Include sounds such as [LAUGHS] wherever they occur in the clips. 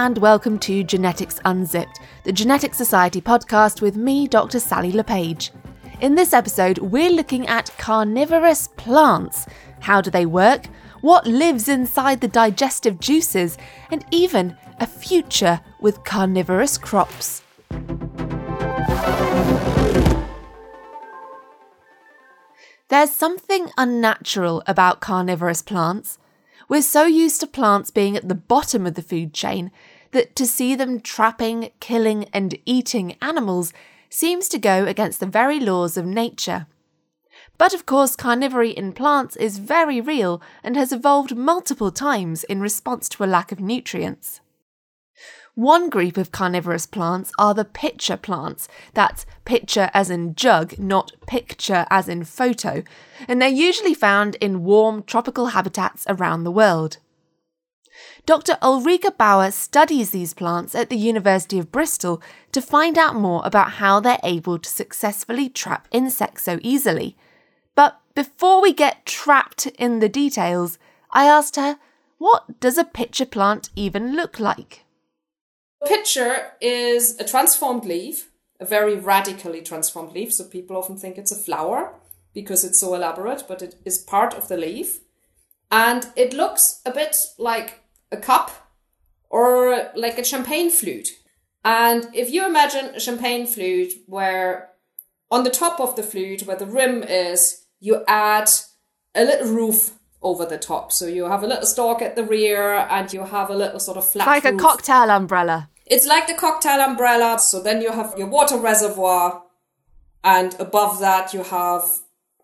and welcome to Genetics Unzipped, the Genetic Society podcast with me, Dr. Sally LePage. In this episode, we're looking at carnivorous plants. How do they work? What lives inside the digestive juices? And even a future with carnivorous crops. There's something unnatural about carnivorous plants. We're so used to plants being at the bottom of the food chain that to see them trapping, killing, and eating animals seems to go against the very laws of nature. But of course, carnivory in plants is very real and has evolved multiple times in response to a lack of nutrients. One group of carnivorous plants are the pitcher plants. That's pitcher as in jug, not picture as in photo, and they're usually found in warm tropical habitats around the world. Dr. Ulrike Bauer studies these plants at the University of Bristol to find out more about how they're able to successfully trap insects so easily. But before we get trapped in the details, I asked her, what does a pitcher plant even look like? Pitcher is a transformed leaf, a very radically transformed leaf. So people often think it's a flower because it's so elaborate, but it is part of the leaf. And it looks a bit like a cup or like a champagne flute. And if you imagine a champagne flute where on the top of the flute, where the rim is, you add a little roof over the top. So you have a little stalk at the rear and you have a little sort of flat. Like roof. a cocktail umbrella. It's like the cocktail umbrella. So then you have your water reservoir and above that you have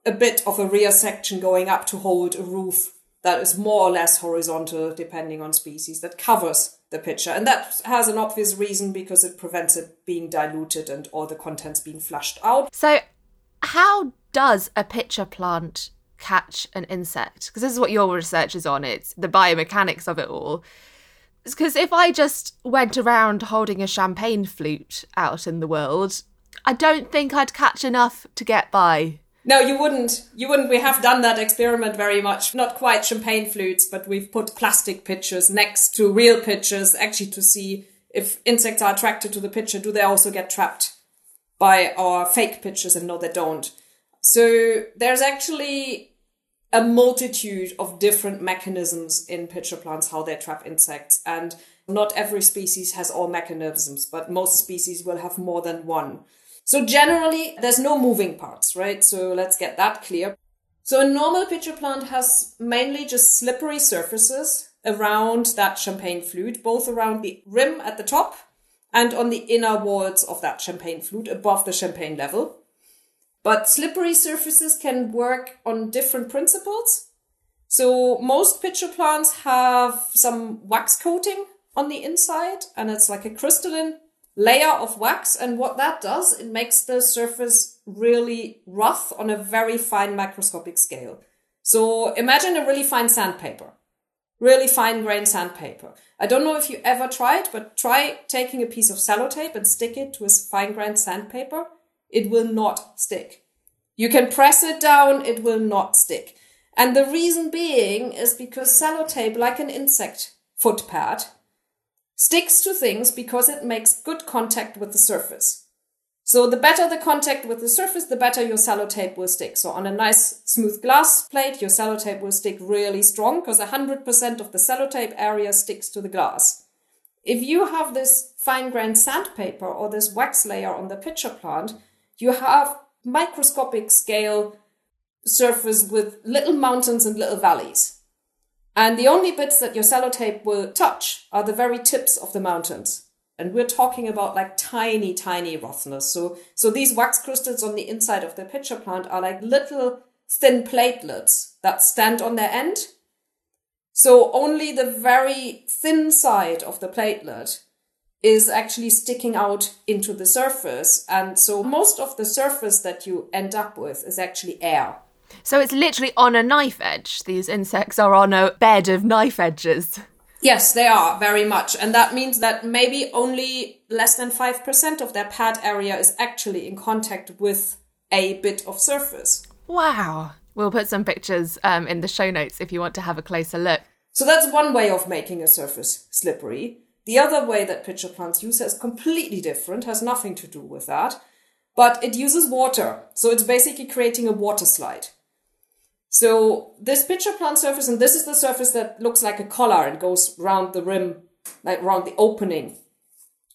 a bit of a rear section going up to hold a roof that is more or less horizontal depending on species that covers the pitcher. And that has an obvious reason because it prevents it being diluted and all the contents being flushed out. So, how does a pitcher plant catch an insect? Because this is what your research is on. It's the biomechanics of it all. Because if I just went around holding a champagne flute out in the world, I don't think I'd catch enough to get by. No, you wouldn't. You wouldn't. We have done that experiment very much. Not quite champagne flutes, but we've put plastic pitchers next to real pitchers actually to see if insects are attracted to the pitcher. Do they also get trapped by our fake pitchers? And no, they don't. So there's actually a multitude of different mechanisms in pitcher plants how they trap insects. And not every species has all mechanisms, but most species will have more than one. So generally, there's no moving parts, right? So let's get that clear. So a normal pitcher plant has mainly just slippery surfaces around that champagne flute, both around the rim at the top and on the inner walls of that champagne flute above the champagne level. But slippery surfaces can work on different principles. So most pitcher plants have some wax coating on the inside and it's like a crystalline layer of wax. And what that does, it makes the surface really rough on a very fine microscopic scale. So imagine a really fine sandpaper, really fine grained sandpaper. I don't know if you ever tried, but try taking a piece of sellotape and stick it to a fine grained sandpaper. It will not stick. You can press it down, it will not stick. And the reason being is because sellotape, like an insect foot pad, sticks to things because it makes good contact with the surface. So the better the contact with the surface, the better your sellotape will stick. So on a nice smooth glass plate, your sellotape will stick really strong because 100% of the sellotape area sticks to the glass. If you have this fine grained sandpaper or this wax layer on the pitcher plant, you have microscopic scale surface with little mountains and little valleys. And the only bits that your sellotape will touch are the very tips of the mountains. And we're talking about like tiny, tiny roughness. So, so these wax crystals on the inside of the pitcher plant are like little thin platelets that stand on their end. So only the very thin side of the platelet is actually sticking out into the surface. And so most of the surface that you end up with is actually air. So it's literally on a knife edge. These insects are on a bed of knife edges. Yes, they are very much. And that means that maybe only less than 5% of their pad area is actually in contact with a bit of surface. Wow. We'll put some pictures um, in the show notes if you want to have a closer look. So that's one way of making a surface slippery. The other way that pitcher plants use is completely different, has nothing to do with that, but it uses water. So it's basically creating a water slide. So this pitcher plant surface, and this is the surface that looks like a collar and goes around the rim, like around the opening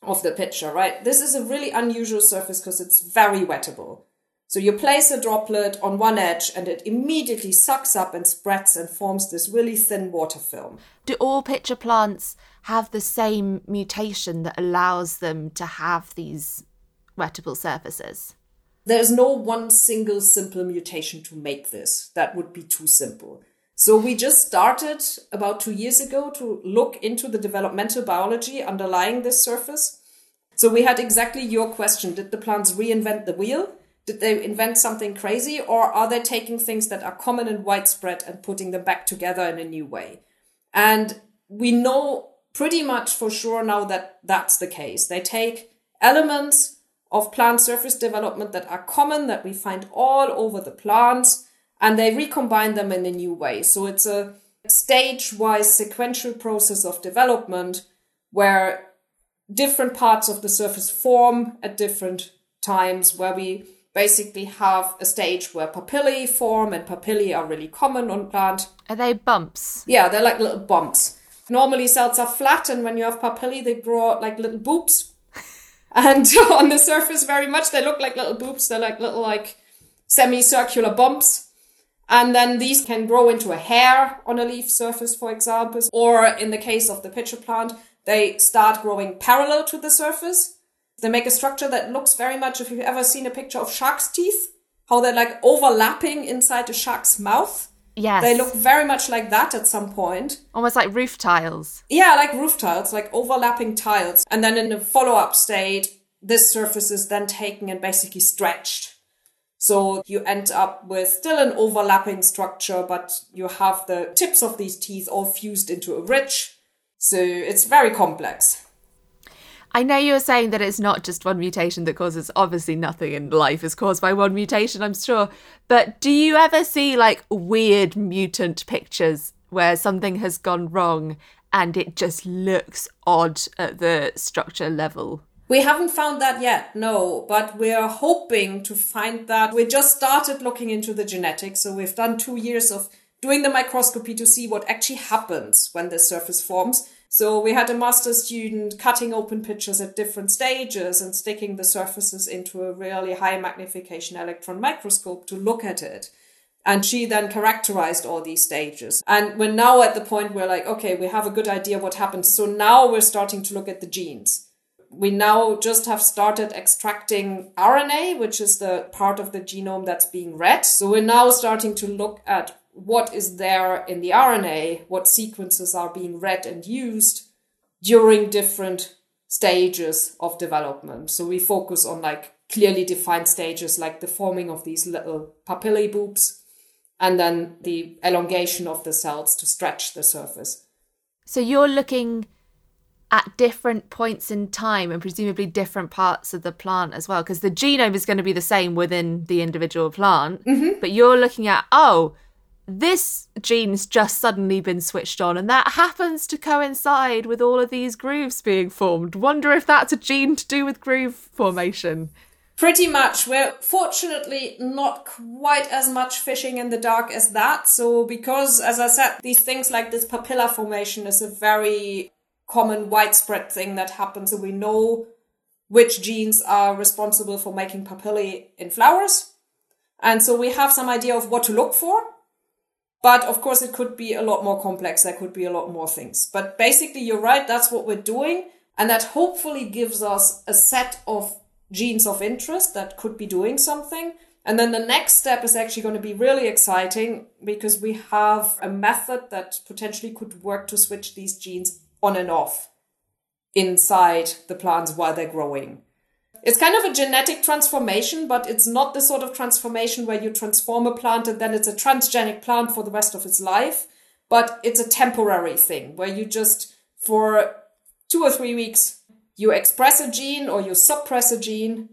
of the pitcher, right? This is a really unusual surface because it's very wettable. So you place a droplet on one edge and it immediately sucks up and spreads and forms this really thin water film. Do all pitcher plants have the same mutation that allows them to have these wettable surfaces? There's no one single simple mutation to make this. That would be too simple. So we just started about two years ago to look into the developmental biology underlying this surface. So we had exactly your question. Did the plants reinvent the wheel? Did they invent something crazy or are they taking things that are common and widespread and putting them back together in a new way? And we know pretty much for sure now that that's the case. They take elements of plant surface development that are common that we find all over the plants and they recombine them in a new way. So it's a stage wise sequential process of development where different parts of the surface form at different times where we basically have a stage where papillae form and papillae are really common on plant. Are they bumps? Yeah, they're like little bumps. Normally cells are flat and when you have papillae they grow like little boobs. [LAUGHS] and [LAUGHS] on the surface very much they look like little boobs. They're like little like semicircular bumps. And then these can grow into a hair on a leaf surface, for example. Or in the case of the pitcher plant, they start growing parallel to the surface they make a structure that looks very much, if you've ever seen a picture of shark's teeth, how they're like overlapping inside a shark's mouth. Yes. They look very much like that at some point. Almost like roof tiles. Yeah, like roof tiles, like overlapping tiles. And then in the follow up state, this surface is then taken and basically stretched. So you end up with still an overlapping structure, but you have the tips of these teeth all fused into a ridge. So it's very complex. I know you were saying that it's not just one mutation that causes obviously nothing in life is caused by one mutation, I'm sure. But do you ever see like weird mutant pictures where something has gone wrong and it just looks odd at the structure level? We haven't found that yet, no, but we're hoping to find that. We just started looking into the genetics, so we've done two years of doing the microscopy to see what actually happens when the surface forms. So we had a master student cutting open pictures at different stages and sticking the surfaces into a really high magnification electron microscope to look at it. And she then characterized all these stages. And we're now at the point where like, okay, we have a good idea what happens. So now we're starting to look at the genes. We now just have started extracting RNA, which is the part of the genome that's being read. So we're now starting to look at what is there in the RNA, what sequences are being read and used during different stages of development. So we focus on like clearly defined stages like the forming of these little papillae boobs and then the elongation of the cells to stretch the surface. So you're looking at different points in time and presumably different parts of the plant as well because the genome is going to be the same within the individual plant mm-hmm. but you're looking at oh this gene's just suddenly been switched on, and that happens to coincide with all of these grooves being formed. Wonder if that's a gene to do with groove formation. Pretty much. We're fortunately not quite as much fishing in the dark as that. So, because, as I said, these things like this papilla formation is a very common, widespread thing that happens, and we know which genes are responsible for making papillae in flowers. And so we have some idea of what to look for. But of course, it could be a lot more complex. There could be a lot more things. But basically, you're right. That's what we're doing. And that hopefully gives us a set of genes of interest that could be doing something. And then the next step is actually going to be really exciting because we have a method that potentially could work to switch these genes on and off inside the plants while they're growing. It's kind of a genetic transformation, but it's not the sort of transformation where you transform a plant and then it's a transgenic plant for the rest of its life. But it's a temporary thing where you just, for two or three weeks, you express a gene or you suppress a gene,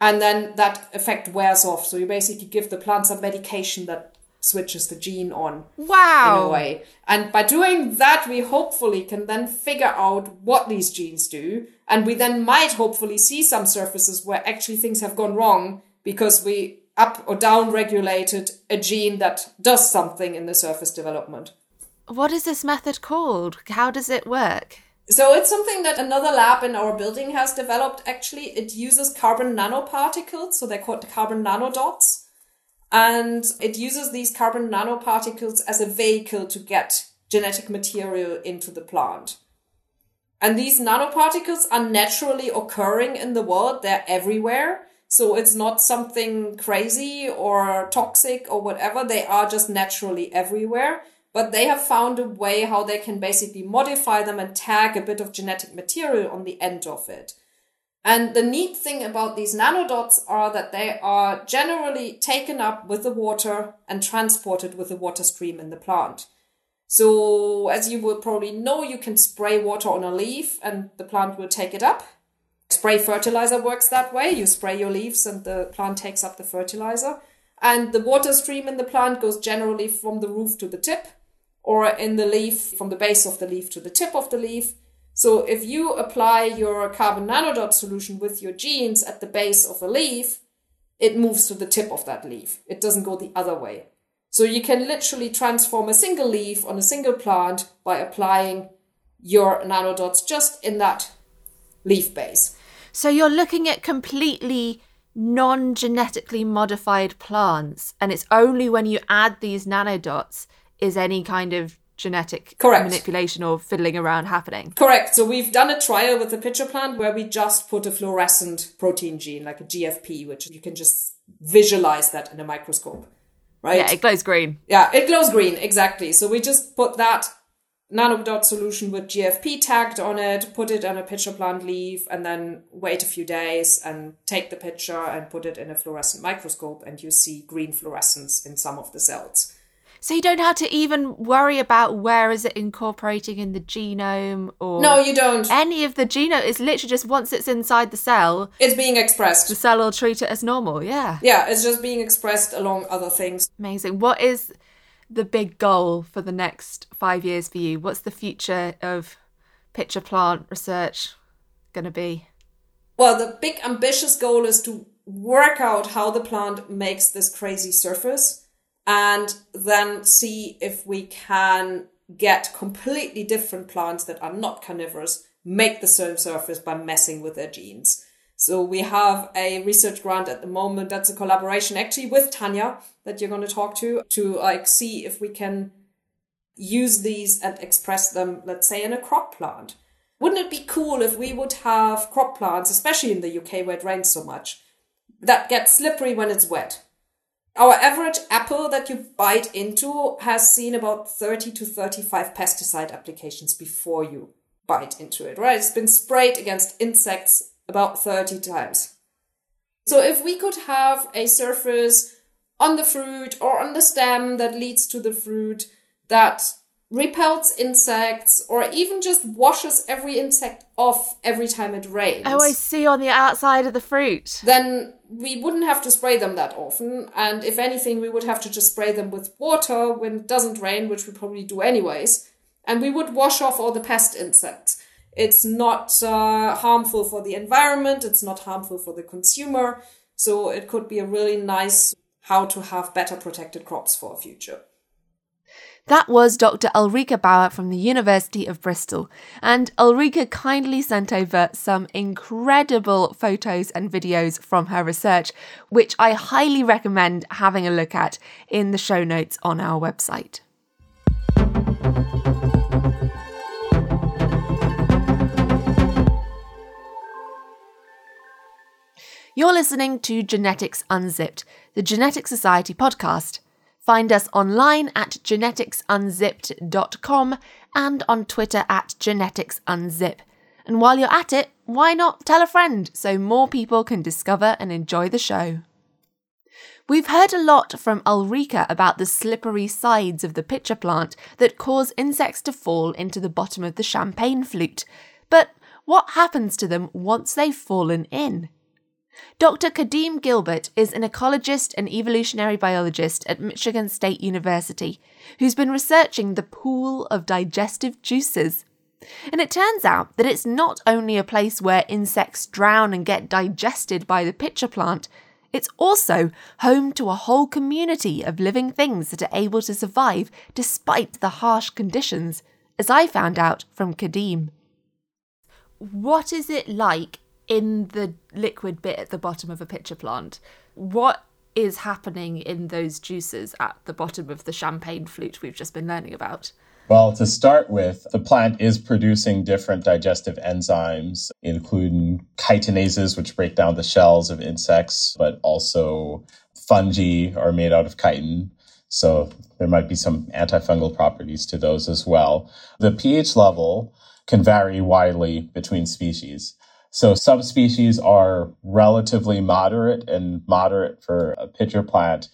and then that effect wears off. So you basically give the plant some medication that switches the gene on Wow. in a way. And by doing that, we hopefully can then figure out what these genes do. And we then might hopefully see some surfaces where actually things have gone wrong because we up or down regulated a gene that does something in the surface development. What is this method called? How does it work? So it's something that another lab in our building has developed. Actually, it uses carbon nanoparticles. So they're called carbon nanodots. And it uses these carbon nanoparticles as a vehicle to get genetic material into the plant. And these nanoparticles are naturally occurring in the world. They're everywhere. So it's not something crazy or toxic or whatever. They are just naturally everywhere. But they have found a way how they can basically modify them and tag a bit of genetic material on the end of it. And the neat thing about these nanodots are that they are generally taken up with the water and transported with the water stream in the plant. So, as you will probably know, you can spray water on a leaf and the plant will take it up. Spray fertilizer works that way. You spray your leaves and the plant takes up the fertilizer. And the water stream in the plant goes generally from the roof to the tip or in the leaf from the base of the leaf to the tip of the leaf. So if you apply your carbon nanodot solution with your genes at the base of a leaf, it moves to the tip of that leaf. It doesn't go the other way. So you can literally transform a single leaf on a single plant by applying your nanodots just in that leaf base. So you're looking at completely non genetically modified plants, and it's only when you add these nanodots is any kind of genetic Correct. manipulation or fiddling around happening. Correct. So we've done a trial with the pitcher plant where we just put a fluorescent protein gene, like a GFP, which you can just visualize that in a microscope. Right? Yeah, it glows green. Yeah, it glows green, exactly. So we just put that nanodot solution with GFP tagged on it, put it on a pitcher plant leaf, and then wait a few days and take the picture and put it in a fluorescent microscope, and you see green fluorescence in some of the cells. So you don't have to even worry about where is it incorporating in the genome or No, you don't. any of the genome. is literally just once it's inside the cell, It's being expressed. the cell will treat it as normal. Yeah. Yeah, it's just being expressed along other things. Amazing. What is the big goal for the next five years for you? What's the future of pitcher plant research going to be? Well, the big ambitious goal is to work out how the plant makes this crazy surface and then see if we can get completely different plants that are not carnivorous make the same surface by messing with their genes. So we have a research grant at the moment that's a collaboration actually with Tanya that you're going to talk to to like see if we can use these and express them, let's say, in a crop plant. Wouldn't it be cool if we would have crop plants, especially in the UK where it rains so much, that get slippery when it's wet? Our average apple that you bite into has seen about 30 to 35 pesticide applications before you bite into it, right? It's been sprayed against insects about 30 times. So if we could have a surface on the fruit or on the stem that leads to the fruit that repels insects or even just washes every insect off every time it rains. Oh, I see on the outside of the fruit. Then we wouldn't have to spray them that often. And if anything, we would have to just spray them with water when it doesn't rain, which we probably do anyways. And we would wash off all the pest insects. It's not uh, harmful for the environment. It's not harmful for the consumer. So it could be a really nice how to have better protected crops for a future. That was Dr. Ulrike Bauer from the University of Bristol, and Ulrike kindly sent over some incredible photos and videos from her research, which I highly recommend having a look at in the show notes on our website. You're listening to Genetics Unzipped, the Genetic Society podcast. Find us online at geneticsunzipped.com and on Twitter at geneticsunzip. And while you're at it, why not tell a friend so more people can discover and enjoy the show? We've heard a lot from Ulrike about the slippery sides of the pitcher plant that cause insects to fall into the bottom of the champagne flute. But what happens to them once they've fallen in? Dr. Kadeem Gilbert is an ecologist and evolutionary biologist at Michigan State University who's been researching the pool of digestive juices. And it turns out that it's not only a place where insects drown and get digested by the pitcher plant, it's also home to a whole community of living things that are able to survive despite the harsh conditions, as I found out from Kadeem. What is it like in the liquid bit at the bottom of a pitcher plant? What is happening in those juices at the bottom of the champagne flute we've just been learning about? Well, to start with, the plant is producing different digestive enzymes, including chitinases, which break down the shells of insects, but also fungi are made out of chitin. So there might be some antifungal properties to those as well. The pH level can vary widely between species. So subspecies are relatively moderate and moderate for a pitcher plant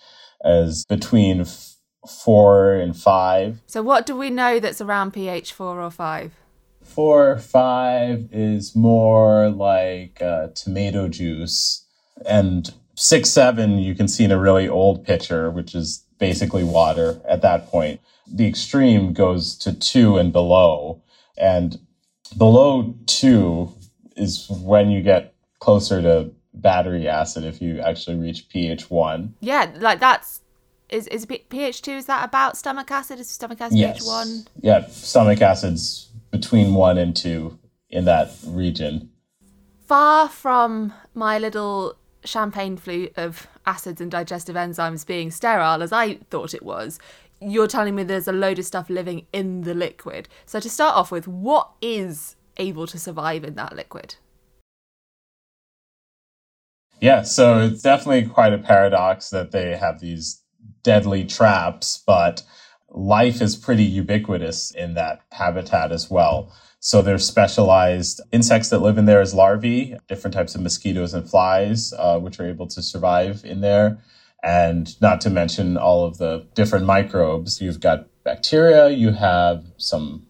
as between four and five. So what do we know that's around pH four or five? Four, or five is more like uh, tomato juice. And six, seven, you can see in a really old pitcher, which is basically water at that point. The extreme goes to two and below. And below two is when you get closer to battery acid if you actually reach pH 1. Yeah, like that's is is pH 2 is that about stomach acid? Is stomach acid yes. pH 1? Yeah, stomach acid's between 1 and 2 in that region. Far from my little champagne flute of acids and digestive enzymes being sterile as I thought it was, you're telling me there's a load of stuff living in the liquid. So to start off with, what is able to survive in that liquid? Yeah, so it's definitely quite a paradox that they have these deadly traps, but life is pretty ubiquitous in that habitat as well. So there's specialized insects that live in there as larvae, different types of mosquitoes and flies, uh, which are able to survive in there. And not to mention all of the different microbes. You've got bacteria, you have some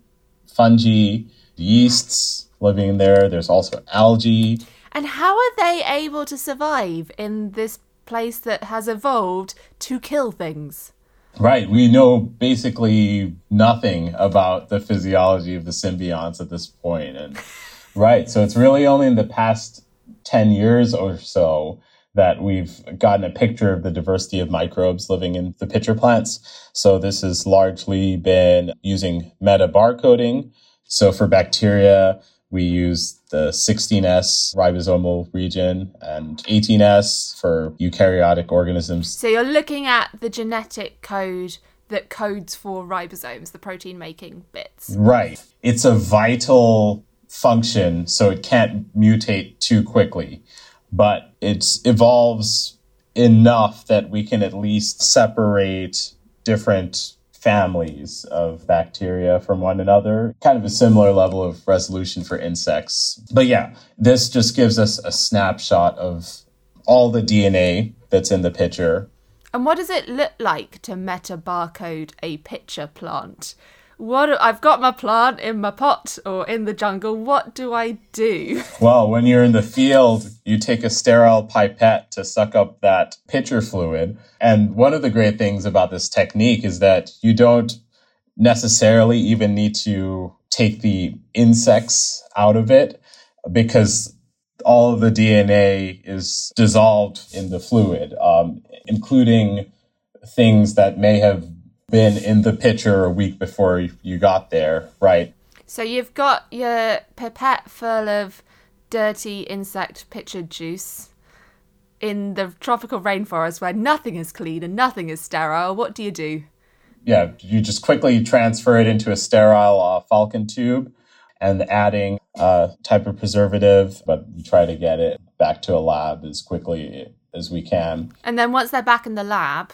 fungi, yeasts living in there. There's also algae. And how are they able to survive in this place that has evolved to kill things? Right. We know basically nothing about the physiology of the symbionts at this point. And [LAUGHS] right. So it's really only in the past 10 years or so that we've gotten a picture of the diversity of microbes living in the pitcher plants. So this has largely been using metabarcoding. So for bacteria, we use the 16S ribosomal region and 18S for eukaryotic organisms. So you're looking at the genetic code that codes for ribosomes, the protein making bits. Right. It's a vital function, so it can't mutate too quickly, but it evolves enough that we can at least separate different families of bacteria from one another, kind of a similar level of resolution for insects. But yeah, this just gives us a snapshot of all the DNA that's in the pitcher. And what does it look like to meta barcode a pitcher plant? What I've got my plant in my pot or in the jungle. What do I do? [LAUGHS] Well, when you're in the field, you take a sterile pipette to suck up that pitcher fluid. And one of the great things about this technique is that you don't necessarily even need to take the insects out of it because all of the DNA is dissolved in the fluid, um, including things that may have been in the pitcher a week before you got there, right? So you've got your pipette full of dirty insect pitcher juice in the tropical rainforest where nothing is clean and nothing is sterile. What do you do? Yeah, you just quickly transfer it into a sterile uh, falcon tube and adding a type of preservative, but you try to get it back to a lab as quickly as we can. And then once they're back in the lab,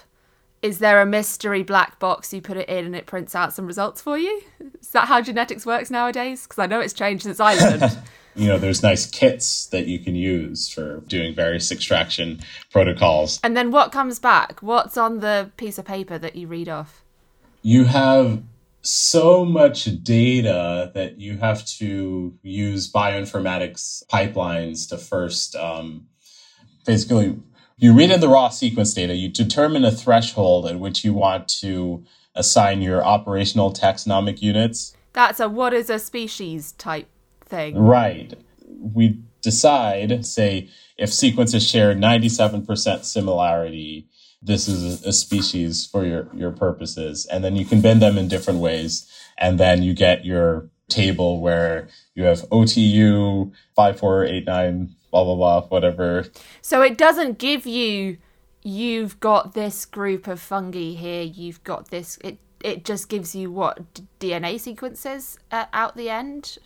is there a mystery black box you put it in and it prints out some results for you? Is that how genetics works nowadays? Because I know it's changed since I learned. [LAUGHS] you know, there's nice kits that you can use for doing various extraction protocols. And then what comes back? What's on the piece of paper that you read off? You have so much data that you have to use bioinformatics pipelines to first um, basically you read in the raw sequence data, you determine a threshold at which you want to assign your operational taxonomic units. That's a what is a species type thing. Right. We decide, say, if sequences share 97% similarity, this is a species for your, your purposes. And then you can bend them in different ways. And then you get your table where you have OTU 5489, blah, blah, blah, whatever. So it doesn't give you, you've got this group of fungi here, you've got this, it, it just gives you what, DNA sequences uh, out the end?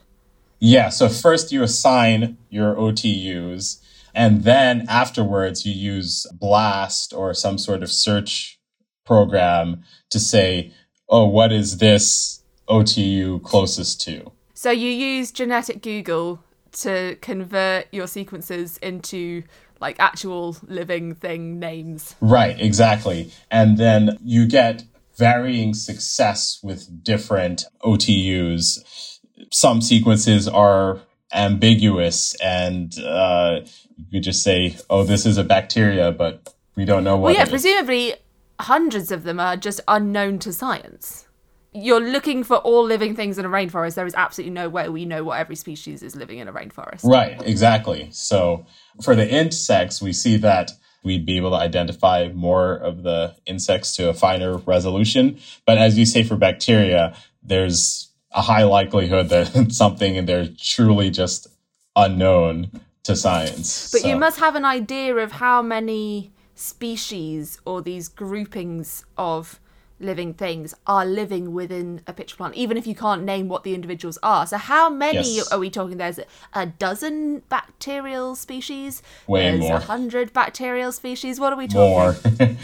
Yeah, so first you assign your OTUs, and then afterwards you use BLAST or some sort of search program to say, oh, what is this OTU closest to? So you use genetic Google to convert your sequences into like actual living thing names. Right, exactly. And then you get varying success with different OTUs some sequences are ambiguous and uh, you could just say, oh, this is a bacteria, but we don't know what. Well, yeah, presumably hundreds of them are just unknown to science. You're looking for all living things in a rainforest. There is absolutely no way we know what every species is living in a rainforest. Right, exactly. So for the insects, we see that we'd be able to identify more of the insects to a finer resolution. But as you say for bacteria, there's a high likelihood that [LAUGHS] something in there truly just unknown to science. But so. you must have an idea of how many species or these groupings of living things are living within a pitcher plant, even if you can't name what the individuals are. So, how many yes. are we talking? There's a dozen bacterial species. Way There's more. a hundred bacterial species. What are we talking? More,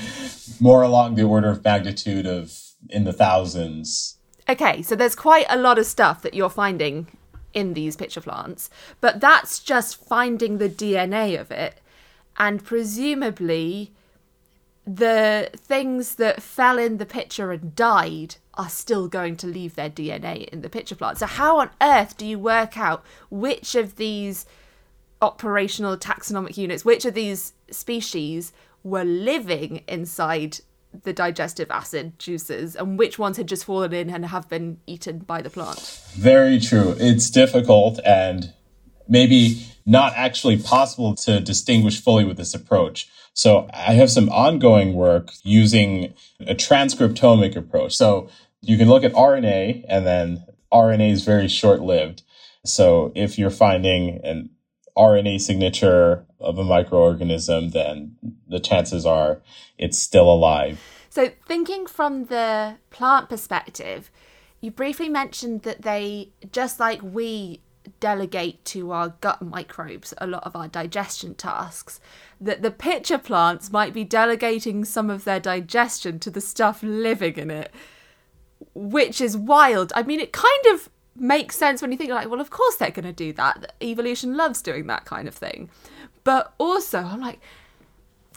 [LAUGHS] more along the order of magnitude of in the thousands. Okay, so there's quite a lot of stuff that you're finding in these pitcher plants, but that's just finding the DNA of it. And presumably, the things that fell in the pitcher and died are still going to leave their DNA in the pitcher plant. So, how on earth do you work out which of these operational taxonomic units, which of these species were living inside the digestive acid juices and which ones had just fallen in and have been eaten by the plant. Very true. It's difficult and maybe not actually possible to distinguish fully with this approach. So I have some ongoing work using a transcriptomic approach. So you can look at RNA and then RNA is very short lived. So if you're finding an RNA signature of a microorganism, then the chances are it's still alive. So, thinking from the plant perspective, you briefly mentioned that they, just like we delegate to our gut microbes a lot of our digestion tasks, that the pitcher plants might be delegating some of their digestion to the stuff living in it, which is wild. I mean, it kind of makes sense when you think like, well, of course they're going to do that. Evolution loves doing that kind of thing. But also, I'm like,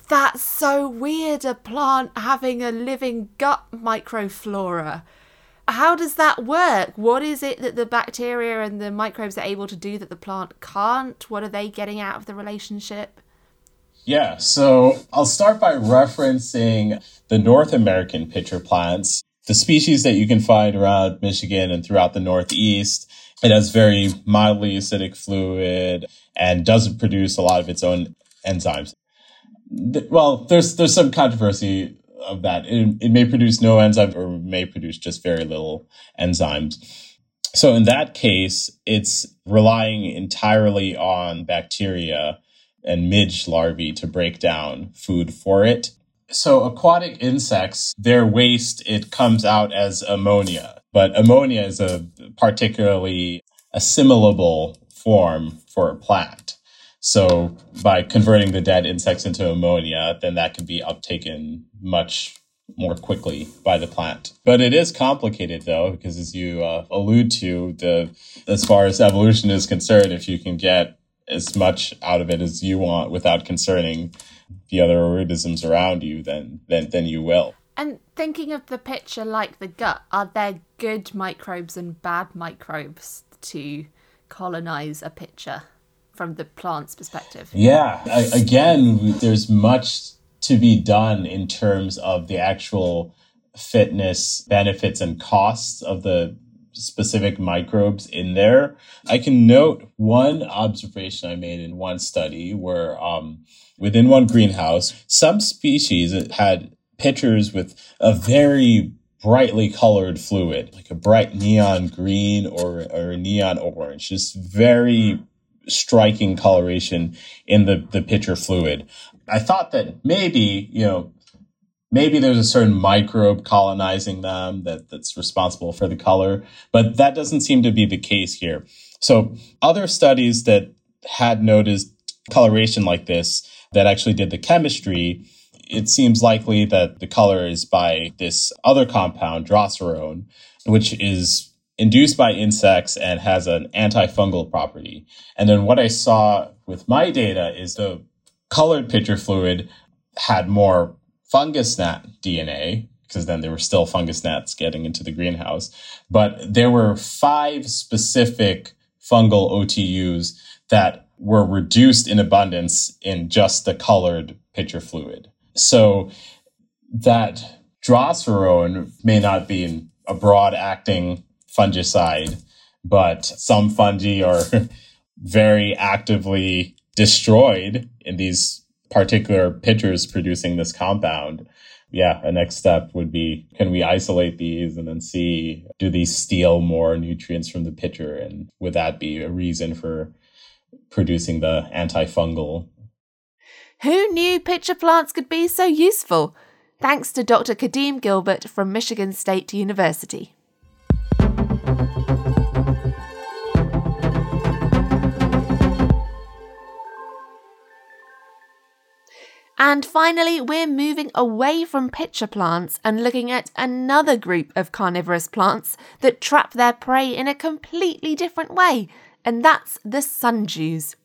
that's so weird, a plant having a living gut microflora. How does that work? What is it that the bacteria and the microbes are able to do that the plant can't? What are they getting out of the relationship? Yeah, so I'll start by referencing the North American pitcher plants the species that you can find around Michigan and throughout the Northeast. It has very mildly acidic fluid and doesn't produce a lot of its own enzymes. Well, there's there's some controversy of that. It, it may produce no enzymes or may produce just very little enzymes. So in that case, it's relying entirely on bacteria and midge larvae to break down food for it. So aquatic insects, their waste, it comes out as ammonia, but ammonia is a particularly assimilable form for a plant. So by converting the dead insects into ammonia, then that can be uptaken much more quickly by the plant. But it is complicated though, because as you uh, allude to, the as far as evolution is concerned, if you can get as much out of it as you want without concerning the other organisms around you, then then then you will. And thinking of the pitcher like the gut, are there good microbes and bad microbes to colonize a pitcher? From the plant's perspective. Yeah, I, again, there's much to be done in terms of the actual fitness benefits and costs of the specific microbes in there. I can note one observation I made in one study where um, within one greenhouse, some species had pitchers with a very brightly colored fluid, like a bright neon green or, or neon orange, just very striking coloration in the, the pitcher fluid. I thought that maybe, you know, maybe there's a certain microbe colonizing them that, that's responsible for the color, but that doesn't seem to be the case here. So other studies that had noticed coloration like this that actually did the chemistry, it seems likely that the color is by this other compound, droserone, which is induced by insects and has an antifungal property. And then what I saw with my data is the colored pitcher fluid had more fungus gnat DNA, because then there were still fungus gnats getting into the greenhouse. But there were five specific fungal OTUs that were reduced in abundance in just the colored pitcher fluid. So that droserone may not be a broad acting fungicide, but some fungi are [LAUGHS] very actively destroyed in these particular pitchers producing this compound. Yeah, a next step would be can we isolate these and then see do these steal more nutrients from the pitcher and would that be a reason for producing the antifungal? Who knew pitcher plants could be so useful? Thanks to Dr. Kadeem Gilbert from Michigan State University. And finally, we're moving away from pitcher plants and looking at another group of carnivorous plants that trap their prey in a completely different way, and that's the sundews.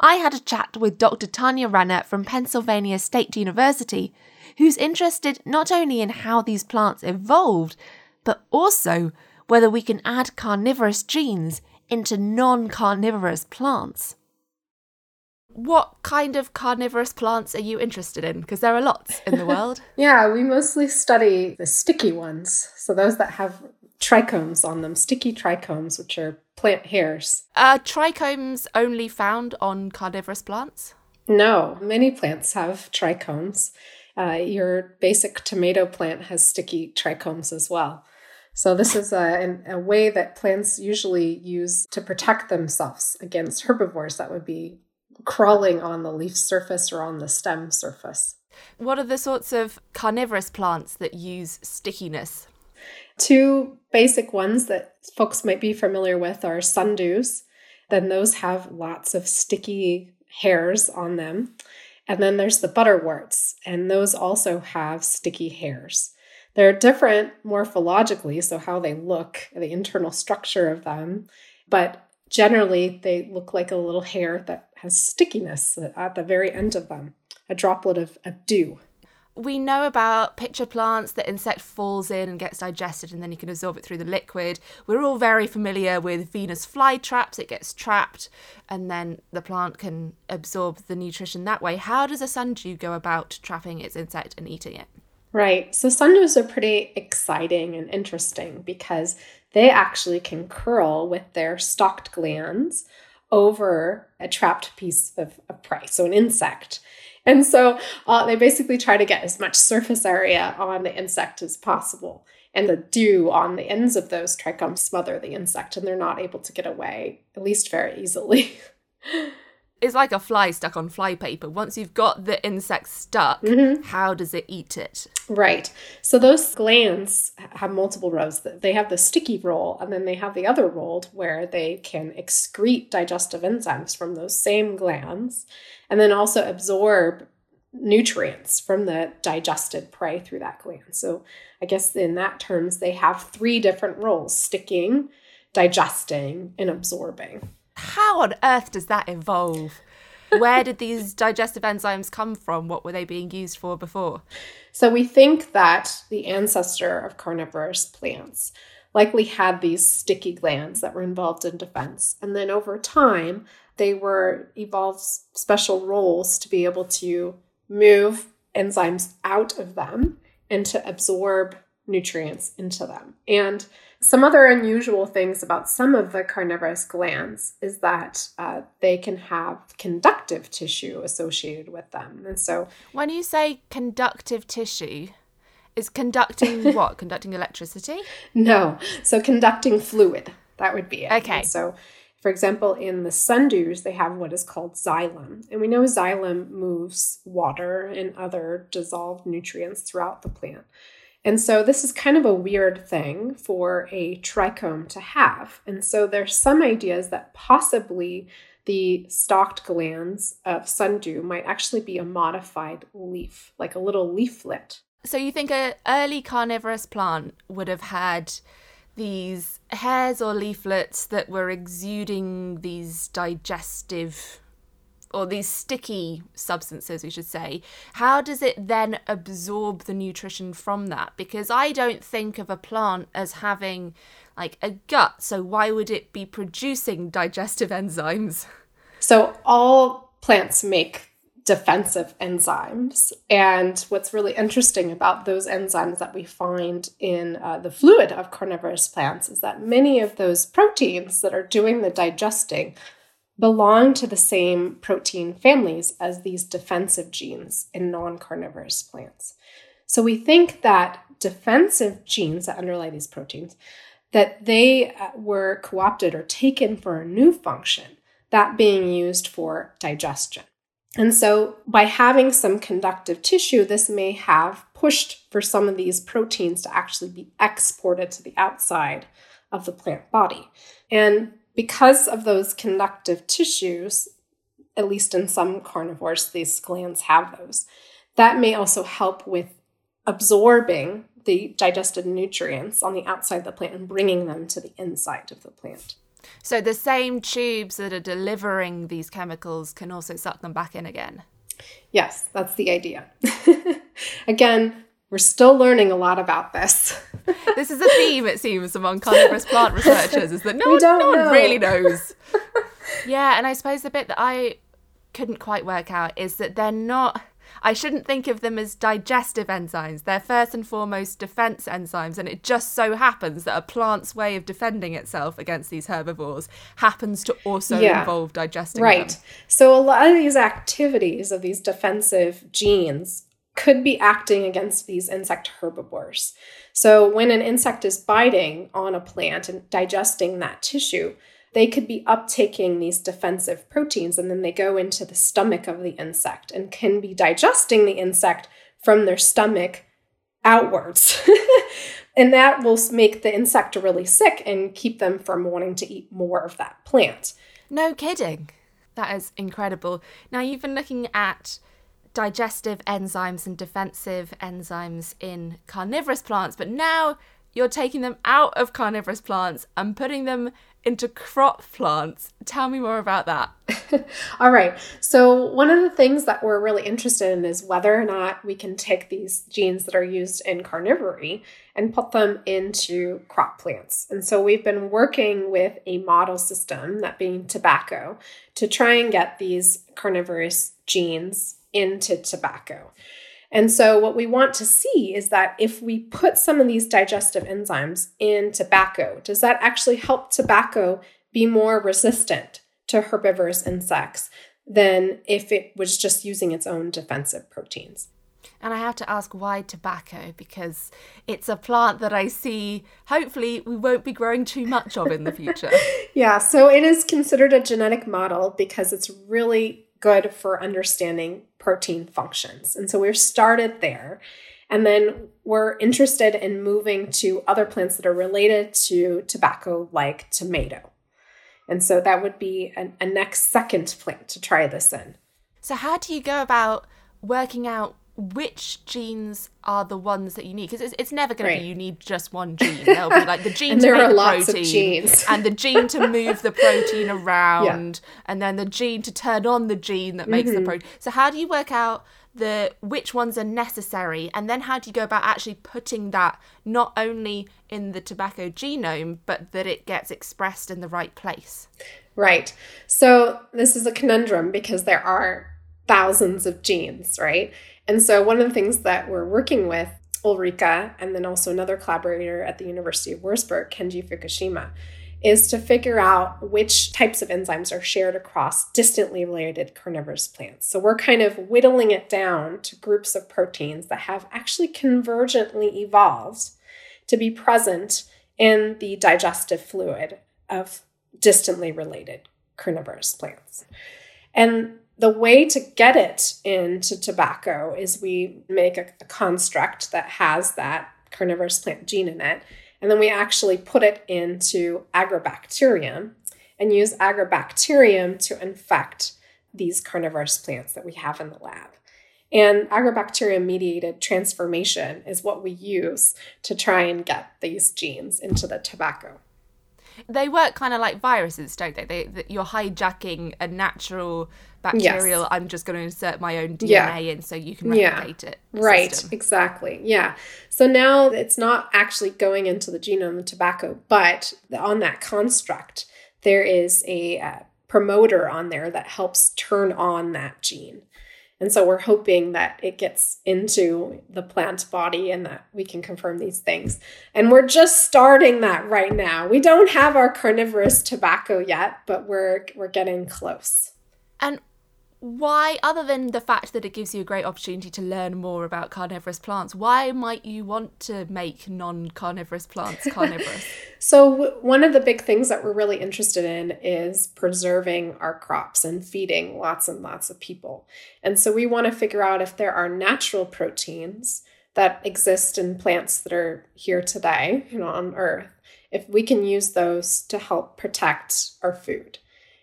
I had a chat with Dr. Tanya Renner from Pennsylvania State University, who's interested not only in how these plants evolved, but also whether we can add carnivorous genes into non carnivorous plants. What kind of carnivorous plants are you interested in? Because there are lots in the world. [LAUGHS] yeah, we mostly study the sticky ones. So those that have trichomes on them, sticky trichomes, which are plant hairs. Are trichomes only found on carnivorous plants? No, many plants have trichomes. Uh, your basic tomato plant has sticky trichomes as well. So, this is a, a way that plants usually use to protect themselves against herbivores that would be crawling on the leaf surface or on the stem surface. What are the sorts of carnivorous plants that use stickiness? Two basic ones that folks might be familiar with are sundews. Then those have lots of sticky hairs on them. And then there's the butterworts, and those also have sticky hairs. They're different morphologically, so how they look, the internal structure of them, but generally they look like a little hair that has stickiness at the very end of them, a droplet of, of dew. We know about pitcher plants, the insect falls in and gets digested, and then you can absorb it through the liquid. We're all very familiar with Venus flytraps, it gets trapped, and then the plant can absorb the nutrition that way. How does a sundew go about trapping its insect and eating it? Right. So sundews are pretty exciting and interesting because they actually can curl with their stalked glands over a trapped piece of, of prey, so an insect. And so uh, they basically try to get as much surface area on the insect as possible. And the dew on the ends of those trichomes smother the insect, and they're not able to get away, at least very easily. [LAUGHS] it's like a fly stuck on flypaper. Once you've got the insect stuck, mm-hmm. how does it eat it? Right. So those glands have multiple rows. They have the sticky role, and then they have the other role where they can excrete digestive enzymes from those same glands, and then also absorb nutrients from the digested prey through that gland. So I guess in that terms, they have three different roles: sticking, digesting, and absorbing how on earth does that evolve? Where did these digestive enzymes come from? What were they being used for before? So we think that the ancestor of carnivorous plants likely had these sticky glands that were involved in defense. And then over time, they were evolved special roles to be able to move enzymes out of them and to absorb nutrients into them. And some other unusual things about some of the carnivorous glands is that uh, they can have conductive tissue associated with them. And so, when you say conductive tissue, is conducting [LAUGHS] what? conducting electricity? No. So, conducting fluid. That would be it. Okay. And so, for example, in the sundews, they have what is called xylem. And we know xylem moves water and other dissolved nutrients throughout the plant. And so this is kind of a weird thing for a trichome to have. And so there's some ideas that possibly the stalked glands of sundew might actually be a modified leaf, like a little leaflet. So you think an early carnivorous plant would have had these hairs or leaflets that were exuding these digestive or these sticky substances, we should say, how does it then absorb the nutrition from that? Because I don't think of a plant as having like a gut, so why would it be producing digestive [LAUGHS] enzymes? So, all plants make defensive enzymes. And what's really interesting about those enzymes that we find in uh, the fluid of carnivorous plants is that many of those proteins that are doing the digesting belong to the same protein families as these defensive genes in non carnivorous plants. So we think that defensive genes that underlie these proteins that they uh, were co-opted or taken for a new function, that being used for digestion. And so by having some conductive tissue, this may have pushed for some of these proteins to actually be exported to the outside of the plant body. And because of those conductive tissues, at least in some carnivores, these glands have those. That may also help with absorbing the digested nutrients on the outside of the plant and bringing them to the inside of the plant. So the same tubes that are delivering these chemicals can also suck them back in again. Yes, that's the idea. [LAUGHS] again, we're still learning a lot about this. [LAUGHS] this is a theme, it seems, among carnivorous plant [LAUGHS] researchers, is that no, one, no one really knows. [LAUGHS] yeah, and I suppose the bit that I couldn't quite work out is that they're not. I shouldn't think of them as digestive enzymes. They're first and foremost defense enzymes, and it just so happens that a plant's way of defending itself against these herbivores happens to also yeah. involve digesting right. them. So a lot of these activities of these defensive genes could be acting against these insect herbivores. So, when an insect is biting on a plant and digesting that tissue, they could be uptaking these defensive proteins and then they go into the stomach of the insect and can be digesting the insect from their stomach outwards. [LAUGHS] and that will make the insect really sick and keep them from wanting to eat more of that plant. No kidding. That is incredible. Now, you've been looking at digestive enzymes and defensive enzymes in carnivorous plants, but now you're taking them out of carnivorous plants and putting them into crop plants. Tell me more about that. [LAUGHS] All right. So, one of the things that we're really interested in is whether or not we can take these genes that are used in carnivory and put them into crop plants. And so, we've been working with a model system, that being tobacco, to try and get these carnivorous genes into tobacco. And so, what we want to see is that if we put some of these digestive enzymes in tobacco, does that actually help tobacco be more resistant to herbivorous insects than if it was just using its own defensive proteins? And I have to ask why tobacco because it's a plant that I see hopefully we won't be growing too much of in the future. [LAUGHS] yeah, so it is considered a genetic model because it's really good for understanding protein functions. And so we're started there. And then we're interested in moving to other plants that are related to tobacco, like tomato. And so that would be a, a next second plant to try this in. So, how do you go about working out which genes are the ones that you need because it's, it's never going right. to be you need just one gene there'll be like the [LAUGHS] gene to make the protein and the gene to move the [LAUGHS] protein around yeah. and then the gene to turn on the gene that makes mm-hmm. the protein so how do you work out the which ones are necessary and then how do you go about actually putting that not only in the tobacco genome but that it gets expressed in the right place Right. So this is a conundrum because there are thousands of genes, right? And so one of the things that we're working with Ulrika and then also another collaborator at the University of Würzburg, Kenji Fukushima, is to figure out which types of enzymes are shared across distantly related carnivorous plants. So we're kind of whittling it down to groups of proteins that have actually convergently evolved to be present in the digestive fluid of distantly related carnivorous plants. And the way to get it into tobacco is we make a, a, construct that has that carnivorous plant gene in it, and then we actually put it into agrobacterium and use agrobacterium to infect these carnivorous plants that we have in the lab. And agrobacterium mediated transformation is what we use to try and get these genes into the tobacco. They work kind of like viruses, don't they? they, they you're hijacking a natural bacterial. Yes. I'm just going to insert my own DNA yeah. in so you can replicate yeah. it. Right, system. exactly. Yeah. So now it's not actually going into the genome of tobacco, but on that construct, there is a uh, promoter on there that helps turn on that gene. And so we're hoping that it gets into the plant body and that we can confirm these things. And we're just starting that right now. We don't have our carnivorous tobacco yet, but we're we're getting close. And why, other than the fact that it gives you a great opportunity to learn more about carnivorous plants, why might you want to make non carnivorous plants [LAUGHS] carnivorous? so, one of the big things that we're really interested in is preserving our crops and feeding lots and lots of people. And so, we want to figure out if there are natural proteins that exist in plants that are here today, you know, on Earth, if we can use those to help protect our food.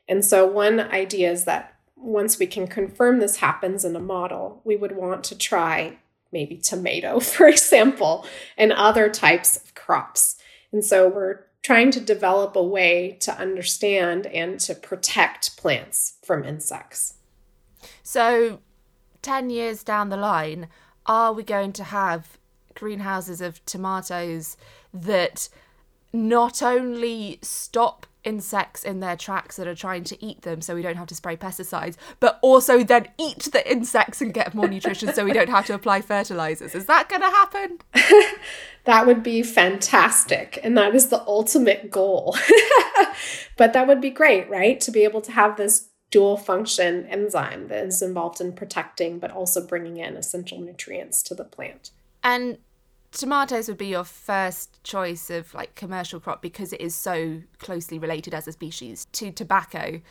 And so, one idea is that once we can confirm this happens in a model, we would want to try maybe tomato, [LAUGHS] for example, and other types of crops. And so we're trying to develop a way to understand and to protect plants from insects. So, 10 years down the line, are we going to have greenhouses of tomatoes that not only stop insects in their tracks that are trying to eat them so we don't have to spray pesticides, but also then eat the insects and get more nutrition so we don't have to apply fertilizers. Is that going to happen? [LAUGHS] that would be fantastic. And that is the ultimate goal. [LAUGHS] but that would be great, right? To be able to have this dual function enzyme that is involved in protecting but also bringing in essential nutrients to the plant. And tomatoes would be your first choice of like commercial crop because it is so closely related as a species to tobacco.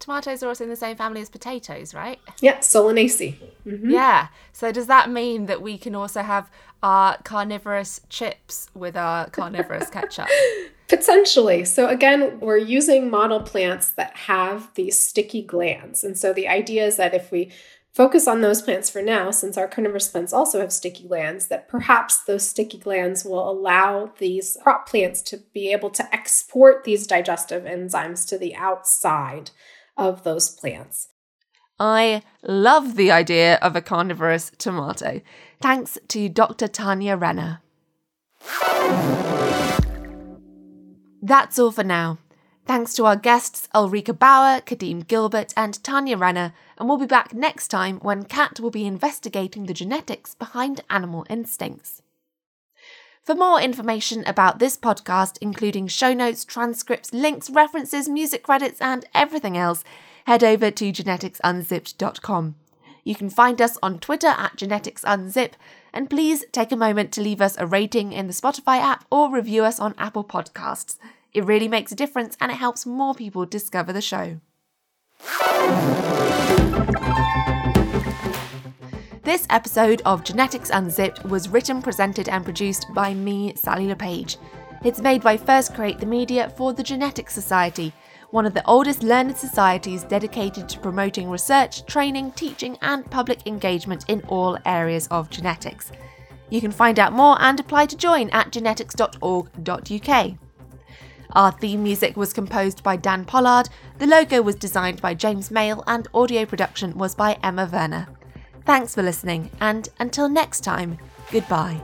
Tomatoes are also in the same family as potatoes, right? Yeah, Solanaceae. Mm-hmm. Yeah. So does that mean that we can also have our carnivorous chips with our carnivorous ketchup? [LAUGHS] Potentially. So, again, we're using model plants that have these sticky glands. And so, the idea is that if we focus on those plants for now, since our carnivorous plants also have sticky glands, that perhaps those sticky glands will allow these crop plants to be able to export these digestive enzymes to the outside of those plants. I love the idea of a carnivorous tomato. Thanks to Dr. Tanya Renner. That's all for now. Thanks to our guests Ulrika Bauer, Kadeem Gilbert, and Tanya Renner, and we'll be back next time when Kat will be investigating the genetics behind animal instincts. For more information about this podcast, including show notes, transcripts, links, references, music credits, and everything else, head over to geneticsunzipped.com. You can find us on Twitter at geneticsunzip, and please take a moment to leave us a rating in the Spotify app or review us on Apple Podcasts. It really makes a difference and it helps more people discover the show. This episode of Genetics Unzipped was written, presented, and produced by me, Sally Le Page. It's made by First Create the Media for the Genetics Society, one of the oldest learned societies dedicated to promoting research, training, teaching, and public engagement in all areas of genetics. You can find out more and apply to join at genetics.org.uk. Our theme music was composed by Dan Pollard, the logo was designed by James Mail, and audio production was by Emma Werner. Thanks for listening, and until next time, goodbye.